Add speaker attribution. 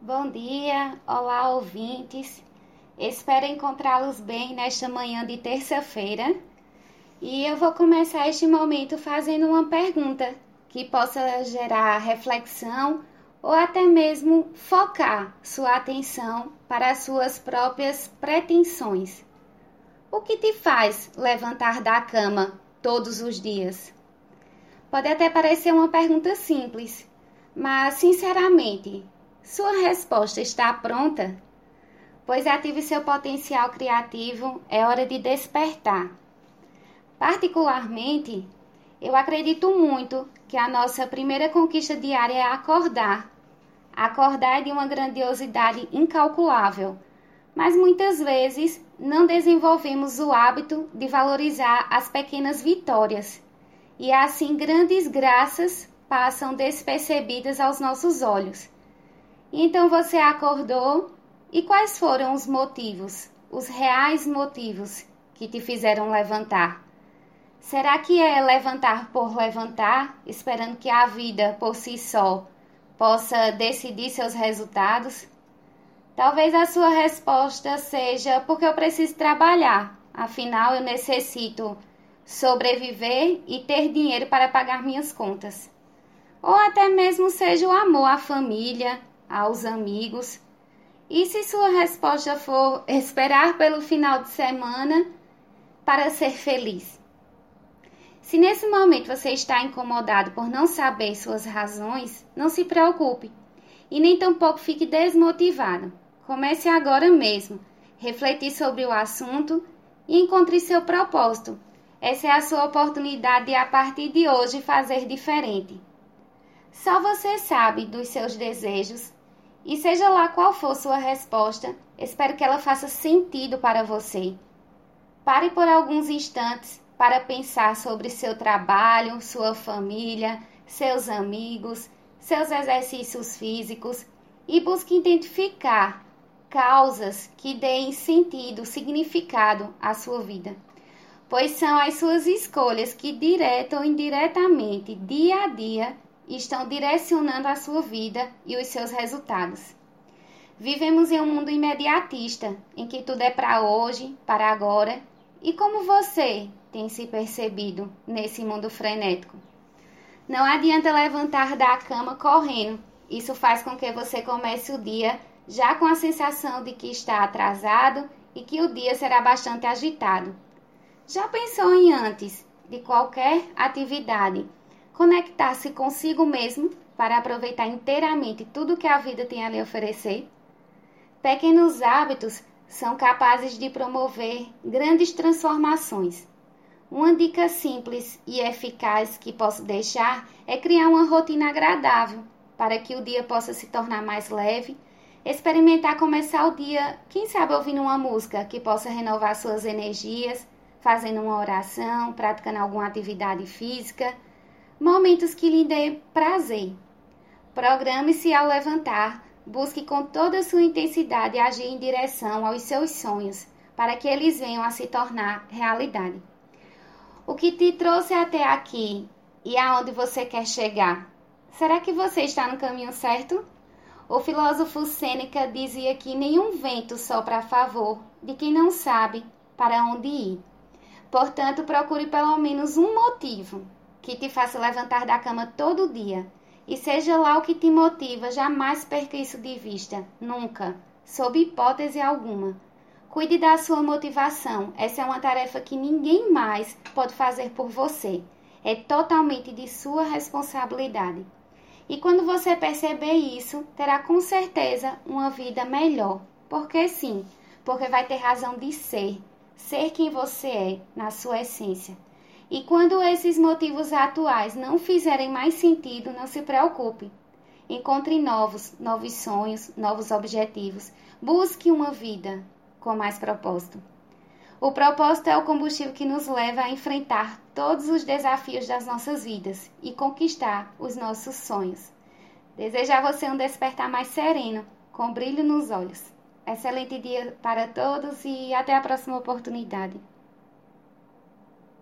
Speaker 1: Bom dia, olá ouvintes. Espero encontrá-los bem nesta manhã de terça-feira. E eu vou começar este momento fazendo uma pergunta que possa gerar reflexão ou até mesmo focar sua atenção para as suas próprias pretensões. O que te faz levantar da cama todos os dias? Pode até parecer uma pergunta simples, mas sinceramente, sua resposta está pronta? Pois ative seu potencial criativo, é hora de despertar. Particularmente, eu acredito muito que a nossa primeira conquista diária é acordar. Acordar é de uma grandiosidade incalculável, mas muitas vezes não desenvolvemos o hábito de valorizar as pequenas vitórias. E assim grandes graças passam despercebidas aos nossos olhos. Então você acordou e quais foram os motivos, os reais motivos que te fizeram levantar? Será que é levantar por levantar, esperando que a vida por si só possa decidir seus resultados? Talvez a sua resposta seja porque eu preciso trabalhar, afinal eu necessito sobreviver e ter dinheiro para pagar minhas contas. Ou até mesmo seja o amor à família, aos amigos. E se sua resposta for esperar pelo final de semana para ser feliz? Se nesse momento você está incomodado por não saber suas razões, não se preocupe e nem tampouco fique desmotivado. Comece agora mesmo, refletir sobre o assunto e encontre seu propósito. Essa é a sua oportunidade de, a partir de hoje, fazer diferente. Só você sabe dos seus desejos e seja lá qual for sua resposta, espero que ela faça sentido para você. Pare por alguns instantes para pensar sobre seu trabalho, sua família, seus amigos, seus exercícios físicos e busque identificar causas que deem sentido, significado à sua vida. Pois são as suas escolhas que, direta ou indiretamente, dia a dia, estão direcionando a sua vida e os seus resultados. Vivemos em um mundo imediatista, em que tudo é para hoje, para agora, e como você tem se percebido nesse mundo frenético? Não adianta levantar da cama correndo. Isso faz com que você comece o dia já com a sensação de que está atrasado e que o dia será bastante agitado. Já pensou em antes de qualquer atividade conectar-se consigo mesmo para aproveitar inteiramente tudo que a vida tem a lhe oferecer? Pequenos hábitos são capazes de promover grandes transformações. Uma dica simples e eficaz que posso deixar é criar uma rotina agradável para que o dia possa se tornar mais leve. Experimentar começar o dia, quem sabe ouvindo uma música que possa renovar suas energias, fazendo uma oração, praticando alguma atividade física Momentos que lhe dê prazer. Programe-se ao levantar, busque com toda a sua intensidade agir em direção aos seus sonhos, para que eles venham a se tornar realidade. O que te trouxe até aqui e aonde você quer chegar? Será que você está no caminho certo? O filósofo Sêneca dizia que nenhum vento sopra a favor de quem não sabe para onde ir. Portanto, procure pelo menos um motivo que te faça levantar da cama todo dia. E seja lá o que te motiva, jamais perca isso de vista, nunca, sob hipótese alguma. Cuide da sua motivação, essa é uma tarefa que ninguém mais pode fazer por você. É totalmente de sua responsabilidade. E quando você perceber isso, terá com certeza uma vida melhor. Porque sim, porque vai ter razão de ser, ser quem você é na sua essência. E quando esses motivos atuais não fizerem mais sentido, não se preocupe. Encontre novos, novos sonhos, novos objetivos. Busque uma vida com mais propósito. O propósito é o combustível que nos leva a enfrentar todos os desafios das nossas vidas e conquistar os nossos sonhos. Desejo a você um despertar mais sereno, com brilho nos olhos. Excelente dia para todos e até a próxima oportunidade.